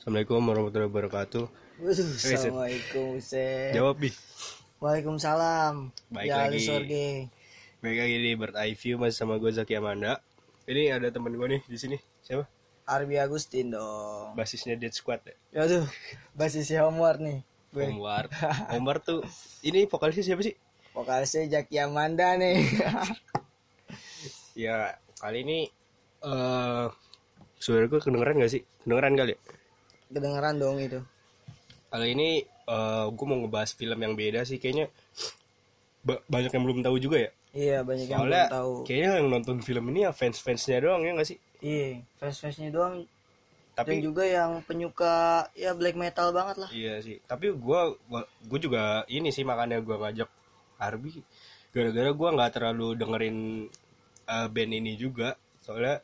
Assalamualaikum warahmatullahi wabarakatuh. Waduh. Assalamualaikum Set. Jawab bi. Waalaikumsalam. Baik ya, lagi. Sorge. Baik lagi di Bird Eye View masih sama gue Zaki Amanda. Ini ada teman gue nih di sini. Siapa? Arbi Agustin dong. Basisnya Dead Squad ya. Aduh, basisnya Homework nih. Gue Omar. Omar tuh ini vokalisnya siapa sih? vokalisnya Jaki Amanda nih. Ya kali ini eh suara gue kedengeran gak sih? Kedengeran kali ya? Kedengeran dong itu. Kali ini eh gue mau ngebahas film yang beda sih kayaknya ba- banyak yang belum tahu juga ya. Iya, banyak yang Soalnya belum tahu. kayaknya yang nonton film ini ya fans-fansnya doang ya gak sih? Iya, fans-fansnya doang. Dan Tapi juga yang penyuka ya black metal banget lah. Iya sih, tapi gua, gua juga ini sih makanya gua ngajak Arbi gara-gara gua nggak terlalu dengerin eh, band ini juga. Soalnya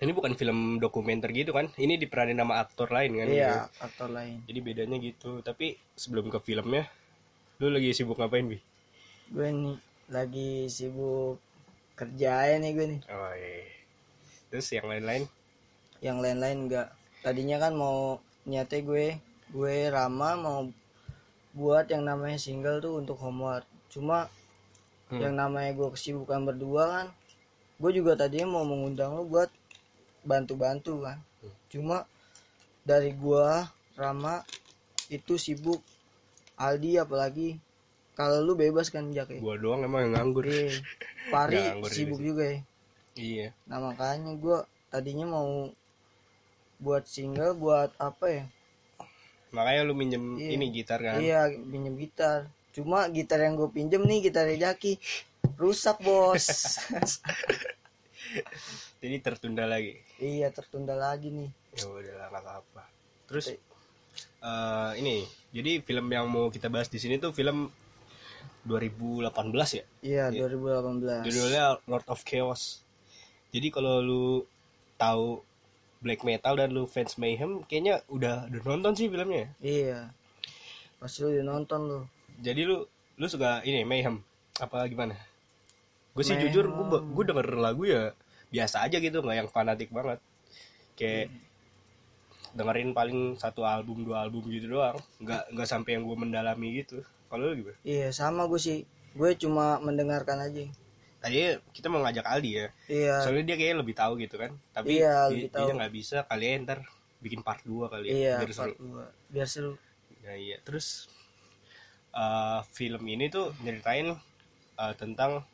ini bukan film dokumenter gitu kan. Ini diperanin nama aktor lain kan. Iya, gitu. aktor lain. Jadi bedanya gitu. Tapi sebelum ke filmnya, lu lagi sibuk ngapain, Bi? Gue nih lagi sibuk kerja ya nih gue nih. Oh, iya. Terus yang lain-lain? yang lain-lain enggak tadinya kan mau nyate gue gue Rama mau buat yang namanya single tuh untuk homework cuma Hmm. yang namanya gue kesibukan berdua kan gue juga tadinya mau mengundang lu buat bantu-bantu kan Hmm. cuma dari gua Rama itu sibuk Aldi apalagi kalau lu bebas kan Jak ya Gua doang emang yang nganggur. Iya. Pari Nganggur sibuk juga ya Iya. Nah makanya gue tadinya mau buat single buat apa ya? Makanya lu minjem Iya. ini gitar kan? Iya pinjem gitar. Cuma gitar yang gue pinjem nih gitar Jaki rusak bos. Jadi tertunda lagi. iya tertunda lagi nih. ya udah lah nggak apa terus eh ini jadi film yang mau kita bahas di sini tuh film 2018 ya Iya 2018. judulnya Lord of Chaos jadi kalau lu tahu black metal dan lu fans mayhem kayaknya udah udah nonton sih filmnya ya? Iya. Pasti lu udah nonton lu. jadi lu lu suka ini mayhem apa gimana gue sih Mayhem. jujur gue gue denger lagu ya biasa aja gitu nggak yang fanatik banget kayak dengerin paling satu album dua album gitu doang nggak nggak sampai yang gue mendalami gitu kalau lu gimana Iya sama gue sih. Gue cuma mendengarkan aja. tadi kita mau ngajak Aldi ya Iya. soalnya dia kayaknya lebih tahu gitu kan tapi Iya, dia, dia nggak bisa kali ya ntar bikin part 2 kali ya Iya. biar seru part dua. Biar seru. Nah, iya terus eh, film ini tuh nyeritain eh, tentang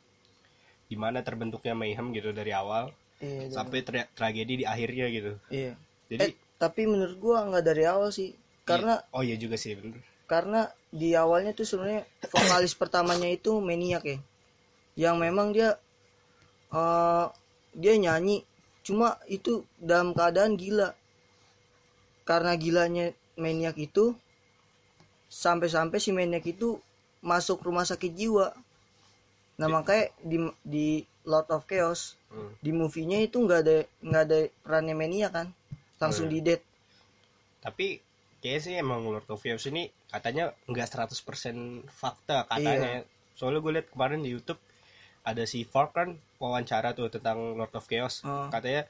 gimana terbentuknya mayhem gitu dari awal Iya. sampai tra- tragedi di akhirnya gitu Iya. jadi Eh, tapi menurut gua nggak dari awal sih. Karena oh iya juga sih bener karena di awalnya tuh sebenarnya vokalis pertamanya itu Maniac ya yang memang dia eh dia nyanyi cuma itu dalam keadaan gila karena gilanya Maniac itu sampai-sampai si Maniac itu masuk rumah sakit jiwa nah makanya di di Lord of Chaos Hmm. di movie-nya itu nggak ada nggak ada perannya Maniac kan langsung Oh, di dead tapi kayaknya sih emang Lord of Chaos ini katanya nggak 100% fakta katanya Iya. soalnya gue lihat kemarin di YouTube ada si Fork kan wawancara tuh tentang Lord of Chaos Oh. katanya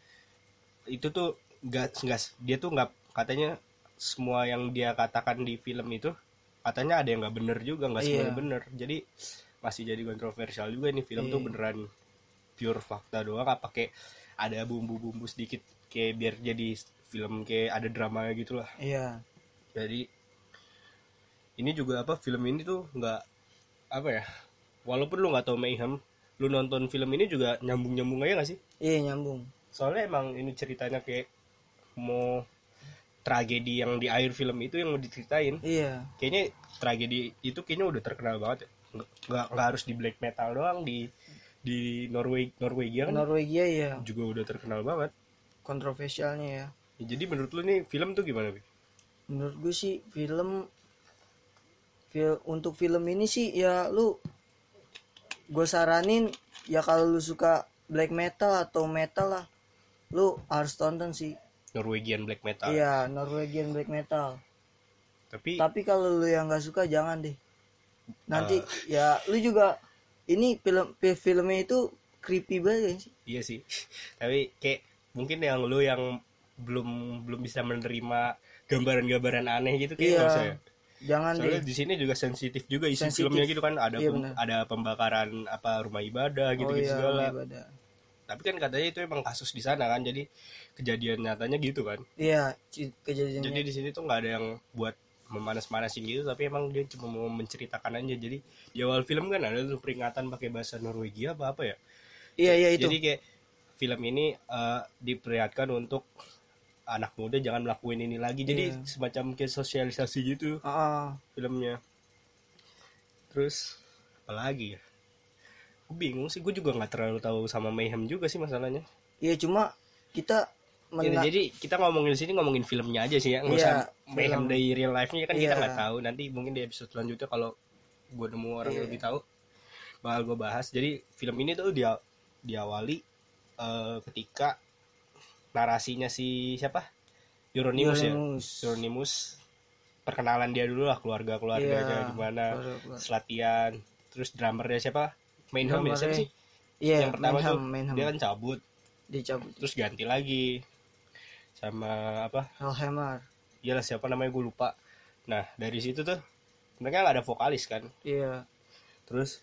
itu tuh nggak nggak dia tuh nggak katanya semua yang dia katakan di film itu katanya ada yang nggak bener juga nggak Iya. semuanya bener jadi masih jadi kontroversial juga nih film tuh Iya. beneran pure fakta doang apa kayak ada bumbu-bumbu sedikit kayak biar jadi film kayak ada dramanya gitu lah iya. Jadi ini juga apa film ini tuh nggak apa ya walaupun lu nggak tahu mayhem lu nonton film ini juga nyambung nyambung aja gak sih? Iya nyambung. Soalnya emang ini ceritanya kayak mau tragedi yang di akhir film itu yang mau diceritain. Iya. Kayaknya tragedi itu kayaknya udah terkenal banget ya nggak nggak harus di black metal doang di di Norway Norwegia kan Norwegia ya juga udah terkenal banget. Kontroversialnya ya. Ya, jadi menurut lu nih film tuh gimana Bi? menurut gue sih film fil untuk film ini sih ya lu gue saranin ya kalau lu suka black metal atau metal lah lu harus tonton sih. Norwegian black metal. Iya Norwegian black metal. Tapi tapi kalau lu yang nggak suka jangan deh nanti Eh. ya lu juga ini film fi- filmnya itu creepy banget ya sih Iya sih. Tapi kayak mungkin yang lu yang belum belum bisa menerima gambaran-gambaran aneh gitu kayak Iya. nggak usah ya. jangan Soalnya deh di sini juga sensitif juga isi Sensitif. filmnya gitu kan ada Iya, pem- ada pembakaran apa rumah ibadah gitu oh gitu iya segala. ibadah. Tapi kan katanya itu emang kasus di sana kan jadi kejadian nyatanya gitu kan. iya kejadiannya Jadi di sini tuh nggak ada yang buat memanas-manasin gitu tapi emang dia cuma mau menceritakan aja. Jadi di awal film kan ada tuh peringatan pakai bahasa Norwegia apa apa ya. iya iya itu Jadi kayak film ini eh, diperingatkan untuk anak muda jangan melakukan ini lagi. Jadi Iya. semacam kayak sosialisasi gitu Ah, ah. filmnya. Terus apalagi ya? Gue bingung sih, gue juga nggak terlalu tahu sama Mayhem juga sih masalahnya. iya cuma kita mena- jadi kita ngomongin di sini ngomongin filmnya aja sih ya, nggak Iya, usah Mayhem film. dari real life-nya kan kita Iya. nggak tahu. Nanti mungkin di episode selanjutnya kalau gue nemu orang yang Iya. lebih tahu bakal gue bahas. Jadi film ini tuh dia diawali eh, ketika narasinya si siapa? Euronymous ya. Euronymous. Perkenalan dia dulu lah keluarga keluarganya Iya, gimana keluarga-keluarga. selatian terus drummernya siapa Mainham ya siapa sih iya yang pertama Manham, tuh Manham. dia kan cabut dicabut terus ganti lagi sama apa? Hellhammer iyalah siapa namanya? Gue lupa. Nah dari situ tuh mereka nggak ada vokalis kan? Iya. Terus?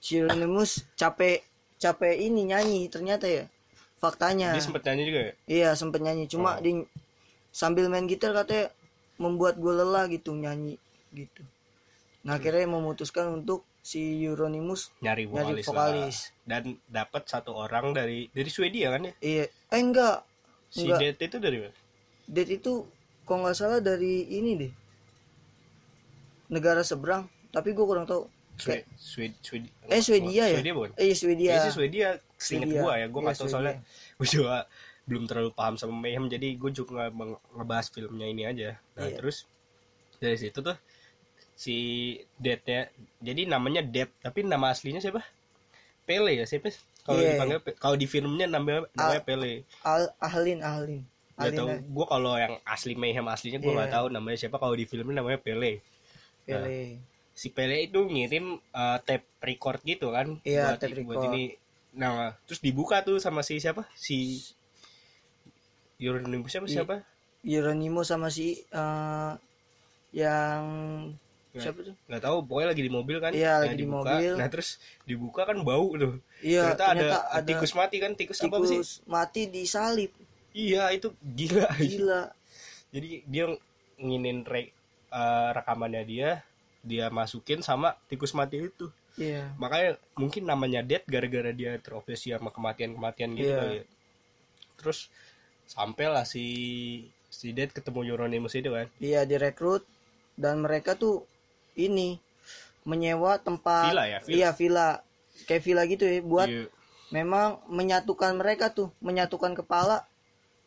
Euronymous capek capek ini nyanyi ternyata ya faktanya. Dia sempet nyanyi juga ya? Iya sempet nyanyi. Cuma Oh. di sambil main gitar katanya membuat gue lelah gitu nyanyi gitu. Nah akhirnya memutuskan untuk si Euronymous nyari Nyari vokalis, vokalis. lah. dan dapat satu orang dari dari Swedia kan ya? Iya. Eh enggak si Enggak. Det itu dari mana Date itu kok nggak salah dari ini deh negara seberang tapi gue kurang tahu Swe- Swed Swed eh Swedia ya Swedia bukan eh Swedia Kayaknya sih Swedia seinget Swedia. gue ya gue nggak Iya, tahu Swedia. soalnya gue juga belum terlalu paham sama Mayhem jadi gue juga ngebahas filmnya ini aja nah Iya. terus dari situ tuh si Deadnya jadi namanya Dead tapi nama aslinya siapa Pele ya siapa? Kalau Iya. dipanggil kalau di filmnya namanya namanya Pele. Al Ahlin Ahlin. Gak tau gue kalau yang asli Mayhem aslinya gue nggak Iya. tahu namanya siapa kalau di filmnya namanya Pele. Pele. si Pele itu ngirim uh, tape record gitu kan Iya, buat, tape buat record. ini. Nah terus dibuka tuh sama si siapa? Si Euronymous siapa? Siapa? Euronymous sama si eh, yang Nggak- siapa tuh? nggak tahu pokoknya lagi di mobil kan. Iya, Nah, lagi di dibuka. mobil. nah terus dibuka kan bau tuh. Iya ternyata, ada, tikus mati kan tikus, apa sih? tikus mati disalib iya itu gila. Gila. Jadi dia nginin re, uh, rekamannya dia dia masukin sama tikus mati itu. Iya. Makanya mungkin namanya Dead gara-gara dia terobsesi sama kematian-kematian gitu Iya. kali ya. terus sampailah si si Dead ketemu Euronymous itu kan. Dia direkrut. Dan mereka tuh ini menyewa tempat Villa ya, villa. iya villa kayak villa gitu ya buat Iya. memang menyatukan mereka tuh menyatukan kepala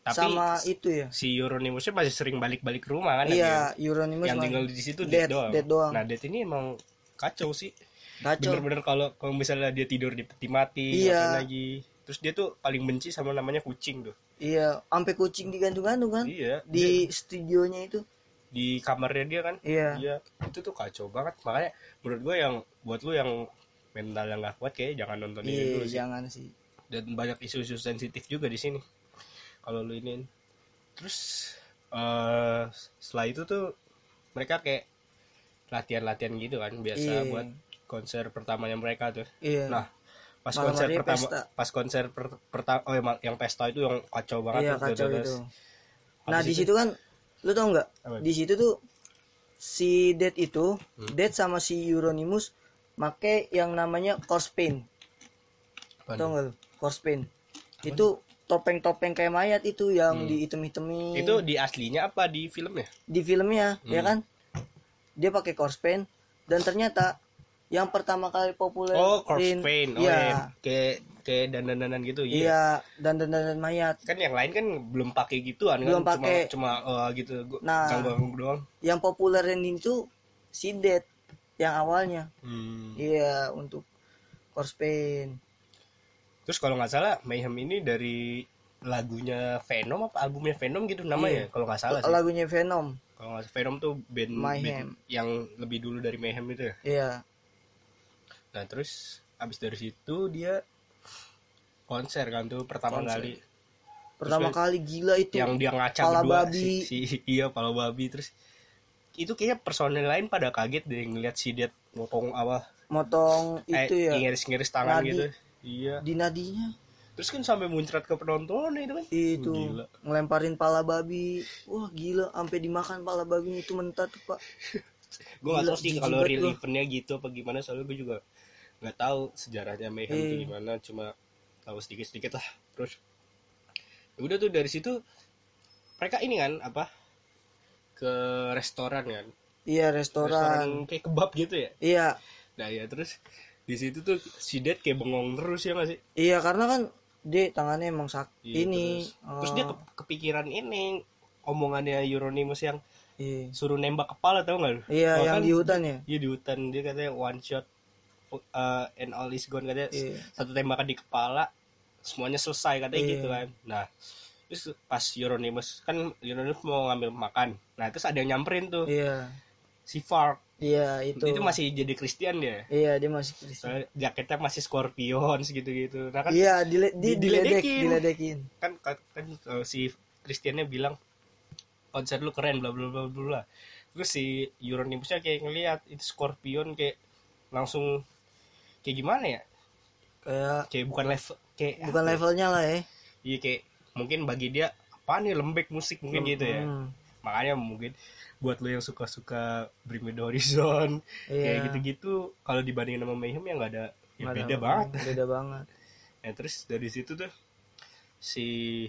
tapi sama itu ya si Euronymous masih sering balik-balik ke rumah kan iya Euronymous yang tinggal di situ Dead, Dead, doang. Dead doang. nah Dead ini emang kacau sih kacau bener-bener kalau kalau misalnya dia tidur di peti mati Iya. lagi terus dia tuh paling benci sama namanya kucing tuh iya sampai kucing digantung-gantung kan iya di studionya itu di kamarnya dia kan iya Iya, itu tuh kacau banget. Makanya menurut gue yang buat lu yang mental yang gak kuat kayak jangan nonton ini iya dulu sih. jangan sih Dan banyak isu-isu sensitif juga di sini. Kalau lu ini. Terus eh setelah itu tuh mereka kayak latihan-latihan gitu kan biasa Iya. buat konser pertamanya mereka tuh. iya Nah, pas Malam konser pertama pesta. pas konser per- pertama oh yang, yang pesta itu yang kacau banget iya tuh, kacau terus- itu nah habis di itu- situ kan lu tau nggak di situ tuh si Dead itu Hmm. Dead sama si Euronymous make yang namanya corpse paint Apaan tau nggak lu corpse paint itu topeng-topeng kayak mayat itu yang Hmm. dihitem-hitemin Itu di aslinya apa di filmnya? di filmnya ya Hmm. kan dia pakai corpse paint dan ternyata yang pertama kali populer Oh, corpse paint. Oh, iya. Kayak kayak dandan-dandan gitu. Iya. iya dan dan dan mayat Kan yang lain kan belum pakai gituan Belum kan pakai. cuma cuma oh, gitu gua Nah. doang. yang populer itu si Dead yang awalnya Hmm. iya untuk corpse paint Terus kalau nggak salah Mayhem ini dari lagunya Venom apa albumnya Venom gitu namanya Iya. kalau nggak salah sih. lagunya Venom Kalau nggak salah Venom tuh band, Mayhem. band yang lebih dulu dari Mayhem itu ya. iya Nah, terus abis dari situ dia konser kan tuh pertama Konser. kali. pertama Terus kali gila itu yang dia ngaca Pala berdua babi. Si, si- iya pala babi terus itu kayaknya personel lain pada kaget deh ngeliat si Dead ngotong apa motong itu eh, ya ngiris-ngiris tangan Nadi. gitu iya di nadinya terus kan sampai muncrat ke penonton itu kan itu Gila. ngelemparin pala babi wah gila sampai dimakan pala babi itu mentah tuh pak gue gak tau sih kalau real eventnya gitu apa gimana soalnya gue juga nggak tahu sejarahnya Mayhem itu Eh. gimana cuma tahu sedikit sedikit lah terus. Ya udah tuh dari situ mereka ini kan apa ke restoran kan? Iya restoran. Kayak kebab gitu ya? Iya. Nah ya terus di situ tuh si Dead kayak bengong terus ya nggak sih? Iya karena kan dia tangannya emang sak Iya, ini terus, terus dia ke- kepikiran ini omongannya Euronymous yang iya, suruh nembak kepala tau gak lu? Iya Oh, yang di hutan ya? Iya di hutan. Dia katanya one shot uh, and all is gone katanya. Iya. satu tembakan di kepala semuanya selesai katanya Iya. gitu kan. Nah terus pas Euronymous kan Euronymous mau ngambil makan. Nah terus ada yang nyamperin tuh. Iya. Si Fark. Iya itu. Itu masih jadi Kristen dia. Iya dia masih Kristen soalnya jaketnya masih Scorpion gitu gitu nah kan iya dile, di, Di- diledek diledekin. diledekin. Kan kan, kan, uh, si Kristiannya bilang konser lu keren bla bla bla bla bla. terus si Euronymous-nya kayak ngelihat itu Scorpion kayak langsung kayak gimana ya? Kayak kayak bukan level kayak bukan apa ya? levelnya lah ya. Iya kayak mungkin bagi dia apa nih lembek musik? mungkin gitu ya. Hmm, makanya mungkin buat lo yang suka-suka Bring Me The Horizon kayak iya gitu-gitu kalau dibandingin sama Mayhem ya nggak ada ya Nggak ada- beda banget beda banget. Ya terus dari situ tuh si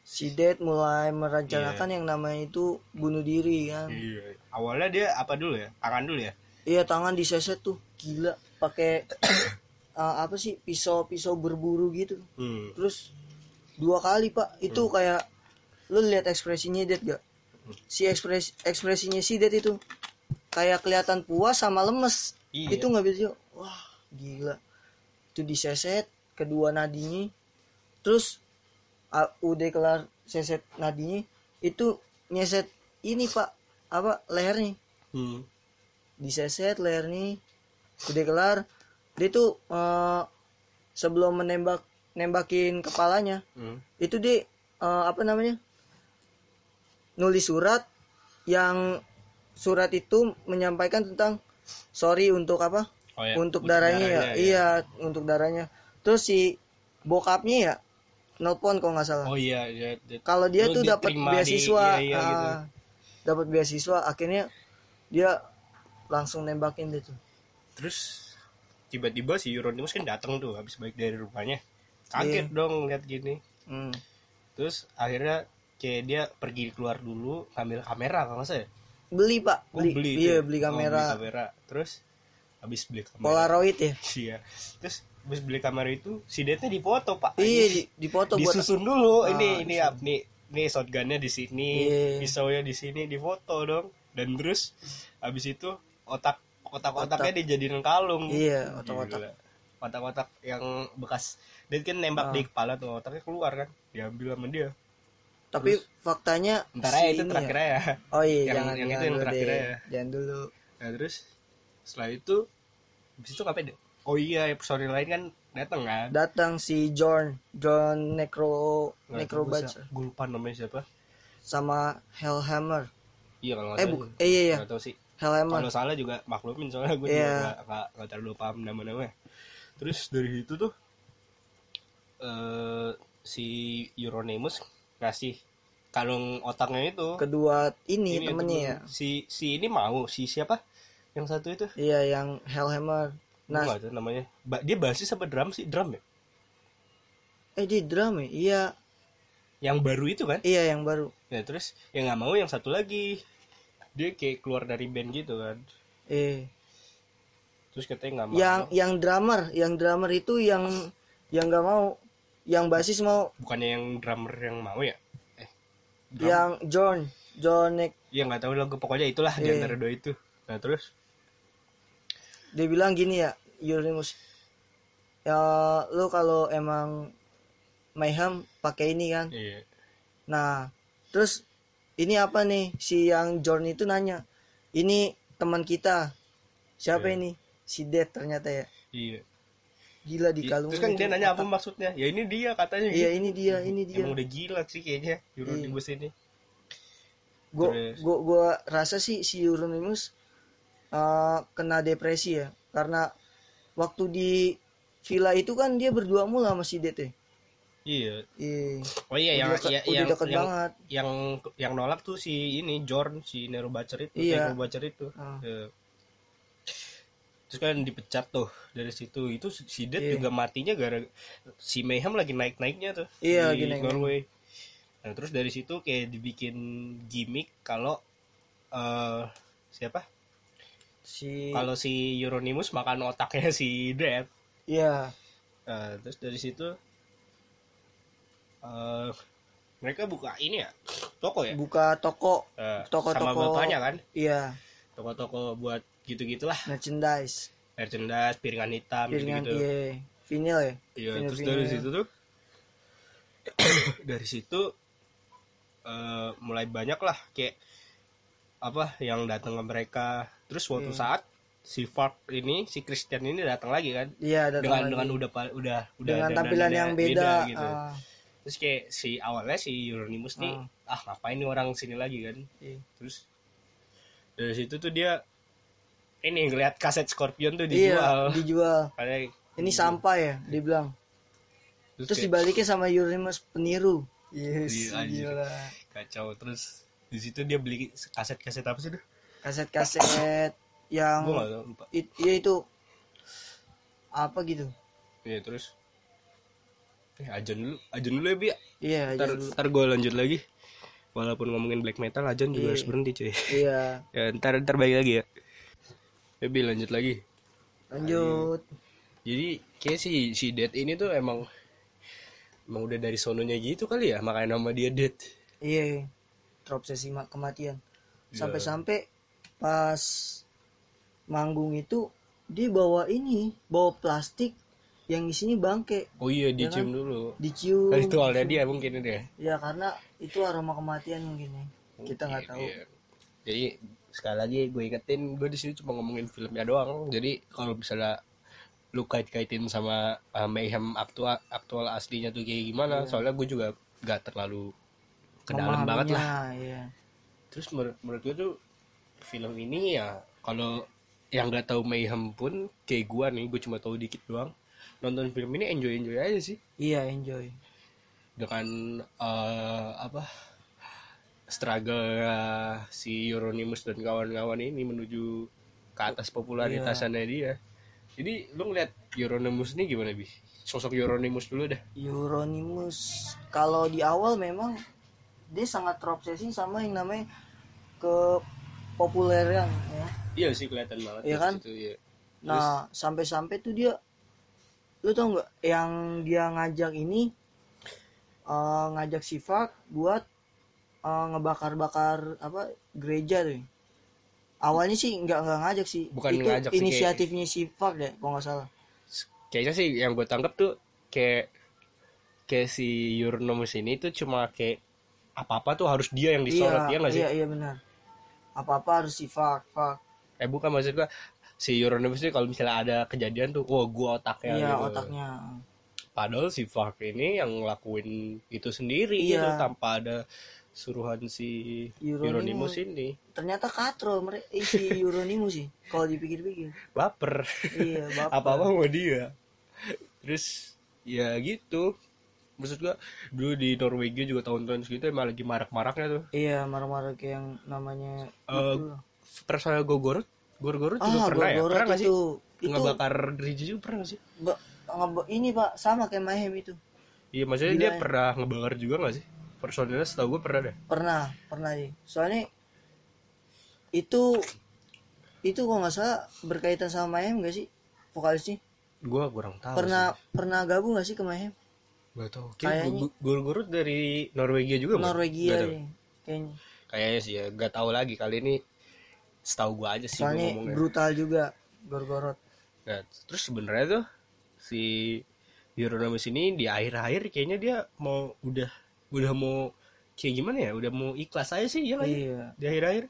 si Dead mulai merencanakan yang namanya itu bunuh diri kan? Iya, awalnya dia apa dulu ya? Tangan dulu ya iya tangan diseset tuh. Gila pakai eh, apa sih pisau pisau berburu gitu. Hmm. terus dua kali pak. Itu kayak lu lihat ekspresinya Dead gak si ekspres ekspresinya si Dead itu kayak kelihatan puas sama lemes. Iya. itu nggak bisa. Wah gila. Itu diseset kedua nadinya. Terus ah, udah kelar seset nadinya itu nyeset ini pak. Apa lehernya? Hmm. Diseset lehernya udah kelar dia tuh eh, sebelum menembak nembakin kepalanya Hmm. itu dia eh, apa namanya nulis surat yang surat itu menyampaikan tentang sorry untuk apa Oh, ya. untuk darahnya, ya. iya untuk darahnya terus si bokapnya ya nelpon kok nggak salah Oh iya, iya. kalau dia lu tuh dapat di- beasiswa iya, iya, ah, gitu. dapat beasiswa akhirnya dia langsung nembakin dia tuh Terus tiba-tiba si Euronymous kan datang tuh habis balik dari rumahnya. Kaget dong lihat gini. Hmm. Terus akhirnya kayak dia pergi keluar dulu ngambil kamera kalau nggak salah ya? beli pak Oh, beli, beli iya itu. beli Oh, kamera kamera. Terus habis beli kamera. polaroid ya Iya. Terus habis beli kamera itu si Dete dipoto, Pak. iya di, di foto buat disusun dulu Ah, ini ini ap- nih nih shotgunnya di sini Iya. pisaunya di sini difoto dong dan terus habis itu otak otak-otaknya dijadiin kalung. Iya otak-otak. Otak-otak yang bekas. Dia kan nembak Ah. di kepala tuh otaknya keluar kan. Diambil sama dia. Tapi faktanya ntar si aja itu terakhir ya. ya oh iya Yang- jangan yang itu yang terakhir deh. ya. jangan dulu. Nah terus setelah itu habis itu ngapain deh oh iya personil lain kan datang kan? Datang si John John Necro Nggak Necro gue lupa namanya siapa. Sama Hellhammer. Iya kalau nggak eh bu eh iya iya. Nggak tahu sih Hellhammer kalau salah juga maklumin soalnya gue Iya. juga nggak nggak terlalu paham nama-namanya terus dari itu tuh eh si Euronymous ngasih kalung otaknya itu. Kedua ini, Ini temennya ya. si si ini mau si siapa? Yang satu itu? Iya yang Hellhammer. Nah nah tuh namanya. Ba dia basis apa drum sih? Drum ya? Eh di drum ya? Iya. Yang baru itu kan? Iya yang baru. Ya terus yang nggak mau yang satu lagi dia kayak keluar dari band gitu kan. Eh. Terus katanya nggak mau. Yang yang drummer yang drummer itu yang yang nggak mau. Yang basis mau. Bukannya yang drummer yang mau ya? Eh drum yang John John Nick. Ya nggak tahu lagu pokoknya itulah di Iya. antara dua itu. Nah terus? Dia bilang gini ya Euronymous ya lu kalau emang Mayhem pakai ini kan. Iya. Nah terus ini apa nih? Si yang John itu nanya ini teman kita. Siapa Iya. ini? Si Dead ternyata ya. Iya. Gila di Iya, kalung terus kan dia nanya apa maksudnya? Ya ini dia katanya. Iya gitu. ini dia ini dia. Emang udah gila sih kayaknya Euronymous ini. Gua Terus- gua gua rasa sih si Euronymous uh, kena depresi ya. Karena waktu di villa itu kan dia berdua mulu sama si Det ya. Iya Iya. oh iya yang udah, deket, ya, udah yang deket yang, banget. yang yang nolak tuh si ini Jorn si Nero Butcher itu Iya. Nero Butcher itu Ah. Ya. terus kan dipecat tuh dari situ itu si Det Iya. juga matinya gara si Mayhem lagi naik naiknya tuh Iya, di naik-naik. Norway nah terus dari situ kayak dibikin gimmick kalau eh siapa Si kalau si Euronymous makan otaknya si Det Iya. Nah, terus dari situ eh mereka buka ini ya? Toko ya? Buka toko. Eh, toko-toko. sama bapaknya kan? Iya. Toko-toko buat gitu-gitulah. Merchandise. Merchandise piringan hitam piringan gitu, -gitu. iya. Vinyl ya? Iya, Vinyl- terus dari vinyl. situ tuh? Dari situ eh, mulai banyak lah kayak apa yang datang ke mereka. Terus suatu Iya. saat si Fark ini si Christian ini datang lagi kan? Iya datang dengan lagi. dengan udah udah udah dengan tampilan yang beda, gitu. ah, terus kayak si awalnya si Euronymous nih Ah. ah ngapain nih orang sini lagi kan? Iya. terus dari situ tuh dia ini ngeliat kaset Scorpion tuh iya dijual. dijual. Kayak- ini sampah ya dibilang. Terus kayak- dibalikin sama Euronymous peniru. Yes Iya, gila. Kacau. Terus di situ dia beli kaset-kaset apa sih tuh? Kaset-kaset yang gak lupa. it- iya itu apa gitu. Iya terus eh ajan dulu ajan dulu ya bi. Iya ntar, dulu. ntar gue lanjut lagi. Walaupun ngomongin black metal ajan juga Iya. harus berhenti cuy. Iya. Ya ntar ntar balik lagi ya. Ya bi lanjut lagi. Lanjut. Jadi kayak si si Dead ini tuh emang emang udah dari sononya gitu kali ya. Makanya nama dia Dead. Iya. Terobsesi ma- kematian. Iya. sampai-sampai pas manggung itu dia bawa ini bawa plastik yang isinya bangke oh iya Ya dicium dulu dicium ritualnya dia mungkin itu ya ya karena itu aroma kematian mungkin ya kita nggak tahu Iya. Jadi sekali lagi gue ingetin gue di sini cuma ngomongin filmnya doang. Jadi kalau misalnya lu kait-kaitin sama uh, Mayhem aktual aktual aslinya tuh kayak gimana? Soalnya gue juga gak terlalu ke dalam banget lah. Iya. Terus menurut menurut gue tuh film ini ya kalau yang gak tahu Mayhem pun kayak gue nih, gue cuma tahu dikit doang. Nonton film ini enjoy enjoy aja sih iya enjoy dengan eh, apa struggle eh, si Euronymous dan kawan-kawan ini menuju ke atas popularitasnya dia. Jadi lu ngeliat Euronymous ini gimana bi? Sosok Euronymous dulu dah. Euronymous kalau di awal memang dia sangat terobsesi sama yang namanya ke populeran ya Iya sih kelihatan banget. Iya di kan? situ, iya. Nah, sampai-sampai tuh dia lu tau nggak yang dia ngajak ini eh, ngajak si Fak buat eh, ngebakar-bakar apa gereja tuh. Awalnya sih nggak nggak ngajak sih. Bukan Itu ngajak sih, inisiatifnya si Fak deh, kalau nggak salah. Kayaknya sih yang gue tangkap tuh kayak kayak si Euronymous ini tuh cuma kayak apa-apa tuh harus dia yang disorot ya nggak sih? Iya, iya benar. Apa-apa harus si Fak, Fak. Eh bukan maksud gua si Euronymous ini kalau misalnya ada kejadian tuh, wah gua otaknya Iya, gitu. otaknya. Padahal si Fark ini yang ngelakuin itu sendiri Iya. gitu tanpa ada suruhan si Euronymous. Euronymous ini. Ternyata katro mereka si Euronymous sih kalau dipikir-pikir. Baper. Iya, bapak. Apa-apa mau dia. Terus ya gitu. Maksud gua dulu di Norwegia juga tahun-tahun segitu emang lagi marak-maraknya tuh. Iya, marah-marah kayak yang namanya Eh, itu. Personal Gogorot, Gorgorot juga ah, pernah ya? Gorgorot Pernah nggak sih? itu. Ngebakar gereja juga pernah nggak sih? ba- ini Pak sama kayak Mayhem itu. Iya maksudnya Gila dia ya. pernah ngebakar juga nggak sih? Personilnya setahu gue pernah deh. Pernah, pernah sih. Soalnya itu itu kok nggak salah berkaitan sama Mayhem gak sih vokalisnya? Gue kurang tahu. pernah pernah gabung gak sih ke Mayhem? Gak tau. Kayaknya- Gorgorot dari Norwegia juga. Norwegia nih, kayaknya. Kayaknya sih ya. Gak tahu lagi kali ini. Setahu gue aja sih gua Soalnya ngomongnya. brutal juga Gorgorot. Nah, terus sebenarnya tuh si Euronymous ini di akhir-akhir kayaknya dia mau udah udah mau kayak gimana ya? Udah mau ikhlas aja sih ya? Iya, Di akhir-akhir.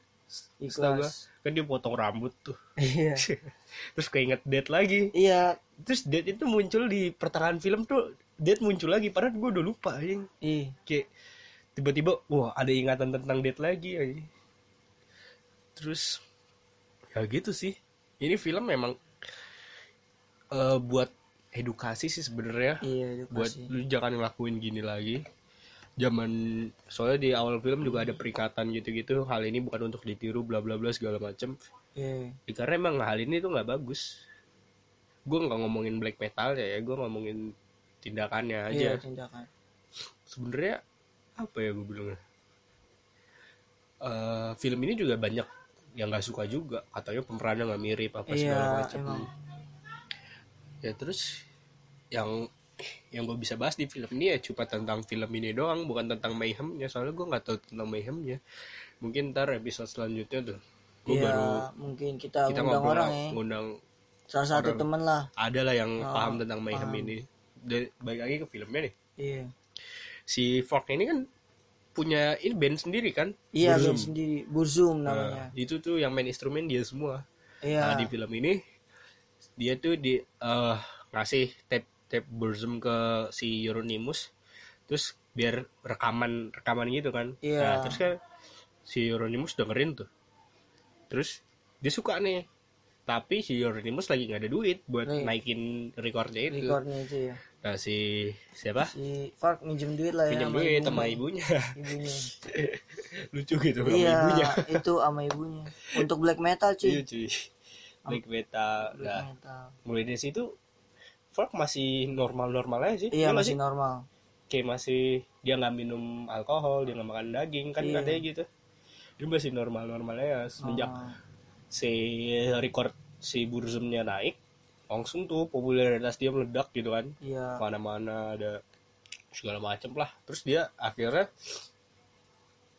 Setahu gua. ikhlas. Kan dia potong rambut tuh. Iya. terus keinget dead lagi. Iya, terus Dead itu muncul di pertengahan film tuh Dead muncul lagi padahal gue udah lupa anjing Ih, kayak tiba-tiba wah ada ingatan tentang Dead lagi anjing terus ya gitu sih. Ini film memang eh, buat edukasi sih sebenarnya. Iya buat lu jangan ngelakuin gini lagi. Zaman soalnya di awal film juga ada peringatan gitu-gitu. Hal ini bukan untuk ditiru bla bla bla segala macem. Iya. Ya, karena emang hal ini tuh nggak bagus. Gue nggak ngomongin black metal ya gue ngomongin tindakannya aja. Iya, tindakan. sebenarnya apa ya gue bilangnya? Eh, film ini juga banyak yang nggak suka juga katanya pemerannya nggak mirip apa segala Iya, macam emang. ya terus yang yang gue bisa bahas di film ini ya cuma tentang film ini doang bukan tentang mayhemnya soalnya gue nggak tahu tentang mayhemnya mungkin ntar episode selanjutnya tuh gue Iya, baru mungkin kita, kita ngundang ngobrol orang ya. ngundang Salah satu temen lah. ada lah yang Oh, paham tentang mayhem paham. ini Dan balik lagi ke filmnya nih Iya. si Fork ini kan punya ini band sendiri kan Iya, Burzum. band sendiri. Burzum Nah, namanya. itu tuh yang main instrumen dia semua Iya. Nah, di film ini dia tuh di eh, ngasih tape tape Burzum ke si Euronymous terus biar rekaman rekaman gitu kan Iya. nah terus kan si Euronymous dengerin tuh terus dia suka nih tapi si Euronymous lagi nggak ada duit buat Nih. naikin recordnya itu Recordnya itu ya. Nah si siapa Si Fark minjem duit lah ya. sama duit ibunya. sama ibunya Ibunya. lucu gitu sama iya, ibunya itu sama ibunya. Untuk black metal iya cuy. cuy black metal Black nah metal. mulai dari situ Fork masih normal-normal aja sih Iya, nggak masih sih? normal. kayak masih dia nggak minum alkohol dia nggak makan daging kan Iya. katanya gitu dia masih normal-normal aja semenjak Oh. si record si Burzumnya naik langsung tuh popularitas dia meledak gitu kan Iya. mana-mana ada segala macem lah terus dia akhirnya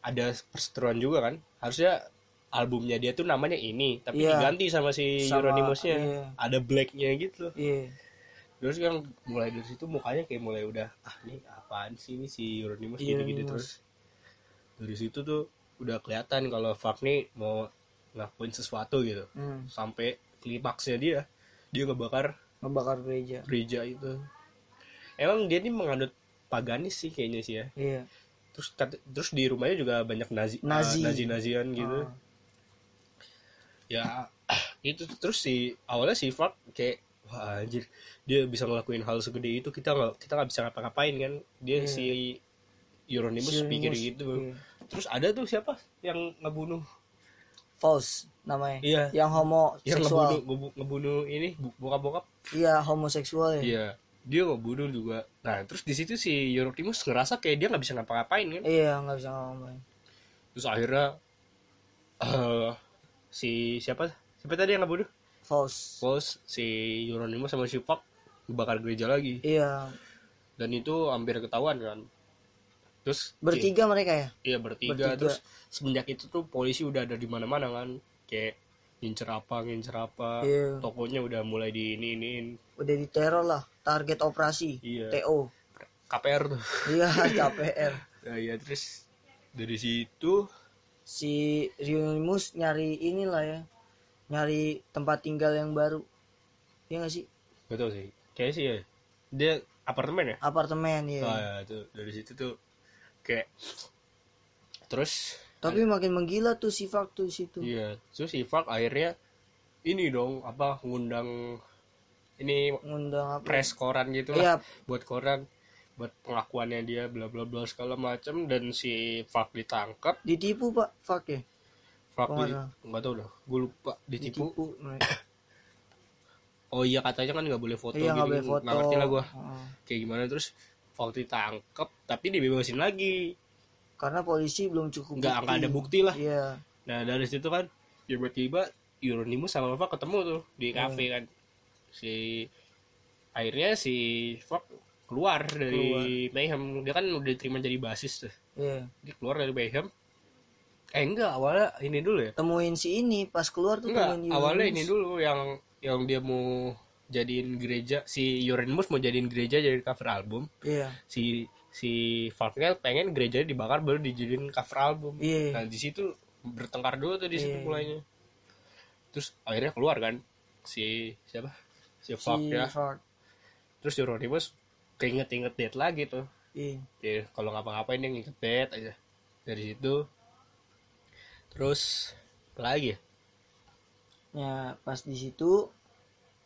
ada perseteruan juga kan harusnya albumnya dia tuh namanya ini tapi Iya. diganti sama si Euronymous-nya iya. ada blacknya gitu Iya. terus kan mulai dari situ mukanya kayak mulai udah ah ini apaan sih ini si Euronymous gitu-gitu Euronymous. terus dari situ tuh udah kelihatan kalau Fuck nih mau ngakuin sesuatu gitu Hmm. sampai klimaksnya dia dia ngebakar Ngebakar gereja. gereja itu emang dia nih menganut paganis sih kayaknya sih ya Iya. terus terus di rumahnya juga banyak nazi Nazi. nazi nazian gitu Ah. ya itu terus si awalnya si Fuck kayak wah anjir dia bisa ngelakuin hal segede itu kita nggak kita nggak bisa ngapa-ngapain kan dia Iya. si Euronymous pikir gitu iya. terus ada tuh siapa yang ngebunuh False namanya. Iya. Yang homo yang ngebunuh ngebu- ngebunuh ini bokap-bokap Iya, homoseksual ya. iya dia ngebunuh juga nah terus di situ si Euronymous ngerasa kayak dia nggak bisa ngapa-ngapain kan Iya, nggak bisa ngomong. terus akhirnya eh si siapa siapa tadi yang ngebunuh False. Terus si Euronymous sama si Fuck ngebakar gereja lagi Iya. dan itu hampir ketahuan kan terus Bertiga mereka ya? iya bertiga, bertiga. terus semenjak itu tuh polisi udah ada di mana-mana kan kayak ngincer apa ngincer apa Iya. tokonya udah mulai di ini iniin Udah diteror lah. Target operasi. Iya. TO. KPR tuh Iya, KPR. nah, iya terus dari situ Si Rionimus nyari inilah ya. Nyari tempat tinggal yang baru. Iya nggak sih? tau sih kayak sih ya dia apartemen ya Apartemen ya. oh ya tuh dari situ tuh kayak terus Tapi makin menggila tuh si Fak tuh situ. Iya, terus si akhirnya ini dong apa ngundang ini Ngundang apa? press koran gitu Iya, lah buat koran buat pengakuannya dia bla bla bla segala macam dan si Fark ditangkap ditipu Pak Fak ya. Fark Oh, di, nggak tahu dah gue lupa ditipu Ditipu. oh iya katanya kan nggak boleh foto Iya nggak gitu boleh foto. nggak ngerti lah gue Heeh. kayak gimana terus Fark ditangkap tapi dibebasin lagi Karena polisi belum cukup nggak nggak ada bukti lah Iya. Nah dari situ kan tiba-tiba Euronymous sama Fak ketemu tuh di kafe kan. Si akhirnya si Fak keluar dari Mayhem. Dia kan udah diterima jadi basis tuh. Iya. Dia keluar dari Mayhem. Eh enggak, awalnya ini dulu ya. Temuin si ini pas keluar tuh Enggak, temuin awalnya ini dulu yang yang dia mau jadiin gereja si Euronymous mau jadiin gereja jadi cover album. Iya. Si si Falknya pengen gerejanya dibakar baru dijadiin cover album. Iya. Nah di situ bertengkar dulu tuh di situ Iya. mulainya. Terus akhirnya keluar kan si siapa si si Fuck ya Ford. terus Euronymous keinget-inget date lagi tuh Iya. dia kalau ngapa-ngapain dia nginget date aja dari situ terus apa lagi ya Ya pas di situ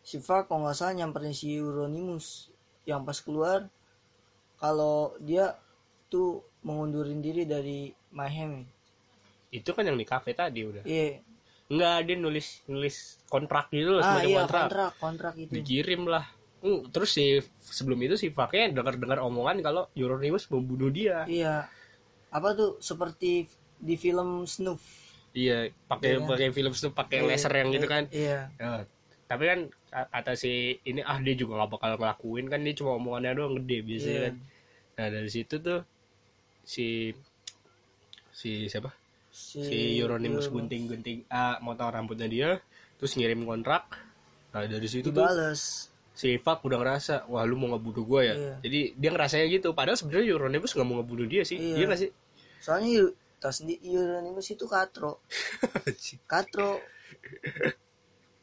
si Fak kalau nggak salah nyamperin si Euronymous yang pas keluar kalau dia tuh mengundurin diri dari Mayhem. itu kan yang di cafe tadi udah Iya. Enggak, dia nulis nulis kontrak gitu loh, Ah semacam iya kontrak. kontrak kontrak itu. Dikirim lah. Hmm, terus si sebelum itu si Faknya dengar-dengar omongan kalau Euronymous membunuh dia. Iya. Apa tuh seperti di film Snuff. Iya, pakai Iya. pakai film itu pakai Iya, laser yang gitu iya, kan. Iya. Ya, tapi kan ka- kata si ini ah dia juga gak bakal ngelakuin kan dia cuma omongannya doang gede biasanya Iya. kan. Nah, dari situ tuh si si siapa? Si, si Euronymous gunting-gunting ah motong rambutnya dia terus ngirim kontrak. Nah, dari situ tuh dibales. si Fak udah ngerasa wah lu mau ngebunuh gue ya Iya. jadi dia ngerasanya gitu padahal sebenarnya Euronymous nggak mau ngebunuh dia sih Iya. dia nggak sih Soalnya tas di Euronymous itu katro. Katro.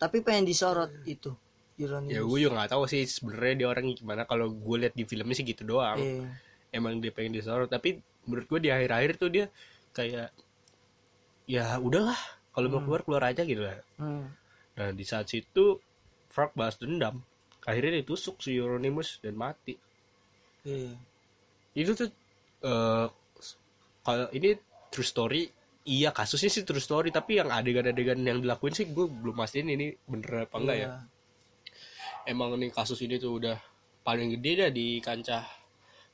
Tapi pengen disorot itu Euronymous. ya gue juga nggak tahu sih sebenarnya dia orang gimana kalau gue lihat di filmnya sih gitu doang Iya. emang dia pengen disorot tapi menurut gue di akhir-akhir tuh dia kayak ya udahlah kalau mau Hmm. keluar keluar aja gitu lah Hmm. nah di saat situ Frank balas dendam akhirnya ditusuk si Euronymous dan mati Iya. itu tuh eh kalau ini true story iya kasusnya sih true story tapi yang adegan-adegan yang dilakuin sih gue belum pastiin ini bener apa enggak ya Iya. emang nih kasus ini tuh udah paling gede dah di kancah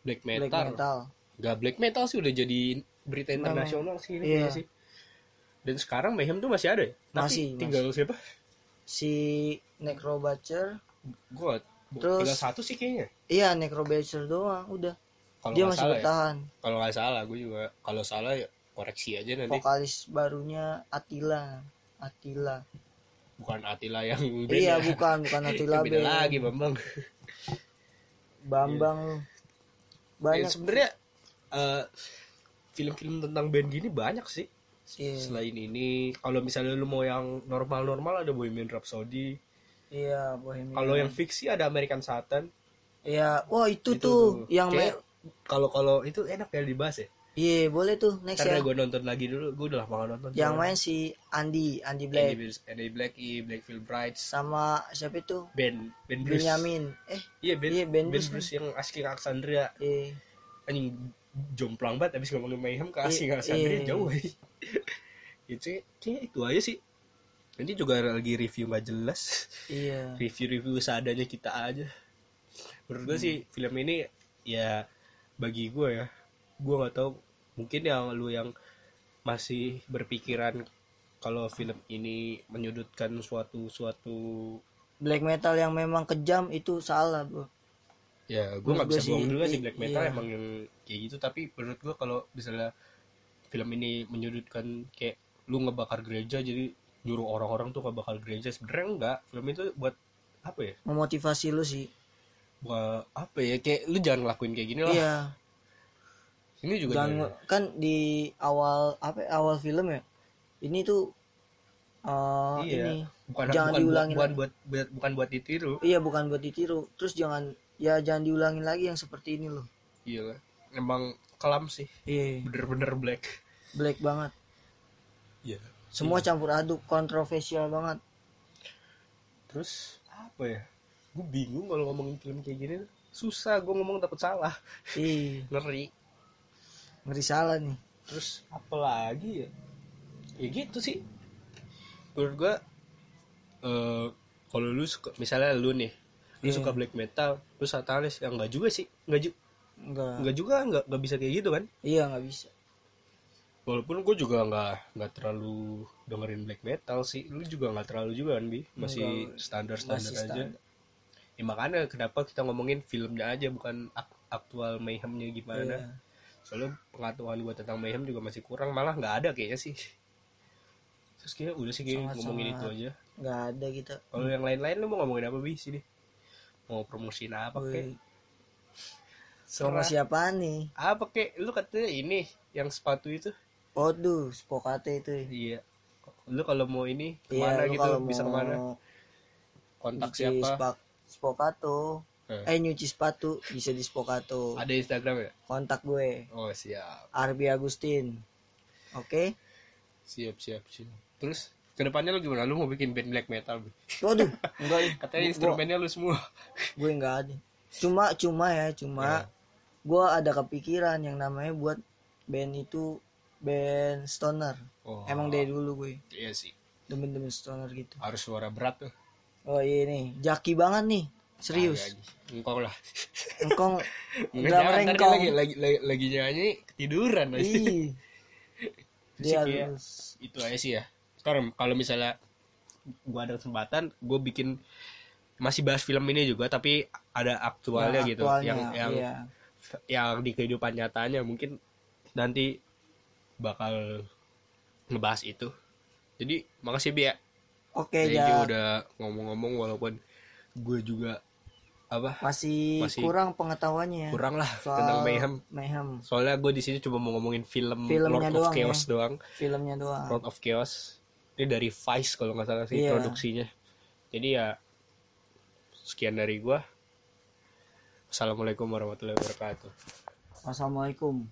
black metal, Black metal. Gak black metal sih udah jadi berita Memang. internasional sih ini Iya. kayaknya sih dan sekarang Mayhem tuh masih ada ya tapi Masih, tinggal siapa Si Necrobatcher. gue Terus- tinggal satu sih kayaknya Iya, Necrobatcher doang. Udah. kalau Dia masih salah ya bertahan. kalau nggak salah gue juga kalau salah ya koreksi aja nanti Vokalis barunya Attila. Attila. bukan Atila yang band iya, ya. bukan, bukan Attila beda band. lagi Bambang Bambang. Ya, Banyak sebenarnya eh, film-film tentang band gini banyak sih Iya. selain ini kalau misalnya lu mau yang normal-normal ada Bohemian Rhapsody Iya, Bohemian. kalau yang fiksi ada American Satan Iya, wah itu, Itu tuh tuh. yang Kayak- kalau kalau itu enak ya dibahas ya Iya, boleh tuh next karena ya. gue nonton lagi dulu gue udah lama gak nonton Yang main si Andy, Andy Andy Black Black Andy Black Blackfield Brides sama siapa itu? Ben Ben Bruce Benyamin. Eh, iya Ben Iya, Ben Ben Bruce. Bruce yang asli Alexandria eh anjing jomplang banget abis ngomongin Mayhem ke asli Iya, Alexandria iya. jauh ya itu kayak itu aja sih nanti juga lagi review gak jelas iya. review-review seadanya kita aja menurut gue sih film ini ya bagi gue ya gue nggak tahu mungkin yang lu yang masih berpikiran kalau film ini menyudutkan suatu suatu Black metal yang memang kejam itu salah, Bro. ya gue nggak bisa sih, bohong juga sih black metal iya. emang yang kayak gitu tapi menurut gue kalau misalnya film ini menyudutkan kayak lu ngebakar gereja jadi nyuruh orang-orang tuh ngebakar gereja sebenarnya enggak film itu buat apa ya Memotivasi lu sih. buat apa ya kayak lu jangan ngelakuin kayak gini lah Iya. Ini juga Dan jangan- kan di awal apa ya, awal film ya. Ini tuh eh Iya. ini bukan jangan bukan buat, diulangin bukan buat, buat bukan buat ditiru. Iya bukan buat ditiru. Terus jangan ya jangan diulangin lagi yang seperti ini loh. iya. Emang kelam sih. Iya, bener-bener black. Black banget. iya. Semua campur aduk, kontroversial banget. terus apa ya? Gue bingung kalau ngomongin film kayak gini. Susah gue ngomong takut salah. Ih, ngeri ngeri salah nih. terus apa lagi ya ya gitu sih menurut gue eh kalau lu suka misalnya lu nih lu Iya. suka black metal lu satanis yang enggak juga sih enggak ju Enggak. enggak juga enggak enggak bisa kayak gitu kan Iya, nggak bisa. walaupun gue juga nggak nggak terlalu dengerin black metal sih lu juga nggak terlalu juga kan bi masih Enggak, standar standar masih aja standar. ya makanya kenapa kita ngomongin filmnya aja bukan ak- aktual mayhemnya gimana Iya. Soalnya pengetahuan gue tentang mayhem juga masih kurang malah nggak ada kayaknya sih. Terus kayak udah sih kayak Sangat-sangat. ngomongin itu aja. Nggak ada kita. kalau yang lain-lain lu mau ngomongin apa bi? Sini. Mau promosiin apa kek? Sama siapa nih? apa kek? Lu katanya ini yang sepatu itu. Waduh, Spokate itu. iya. Lu kalau mau ini Iya, ke mana lu gitu? bisa ke mana? Kontak si siapa? Spak- Spokato Eh. eh nyuci sepatu bisa di Spokato. Ada Instagram ya? Kontak gue. Oh siap. Arbi Agustin. Oke? Siap siap siap. Terus ke depannya lu gimana? Lu mau bikin band black metal waduh enggak katanya Gua- instrumennya lu semua. Gue enggak ada. Cuma cuma ya cuma Ya. gue ada kepikiran yang namanya buat band itu band stoner. Oh. Emang dari dulu gue. Iya sih. Demen-demen stoner gitu. Harus suara berat tuh. Oh iya nih. Jaki banget nih serius? Engkong lah. Engkong? Enggak, drummer jangan, ntar dia engkong lagi, lagi, lagi, lagi nyanyi ketiduran. Ih. Terus dia harus. Itu aja sih ya. Sekarang kalau misalnya gua ada kesempatan gue bikin masih bahas film ini juga tapi ada aktualnya Nah, gitu. aktualnya, yang yang iya. yang di kehidupan nyatanya mungkin nanti bakal ngebahas itu. Jadi makasih Bi ya. Oke you ya. udah ngomong-ngomong walaupun gue juga apa? Masih, Masih kurang pengetahuannya kurang lah soal tentang mayhem. mayhem. Soalnya gue di sini cuma mau ngomongin film Filmnya Lord of doang ya. Chaos doang. Filmnya doang. Lord of Chaos. Ini dari Vice kalau nggak salah sih Iya. produksinya. Jadi ya sekian dari gua. Assalamualaikum warahmatullahi wabarakatuh. Wassalamualaikum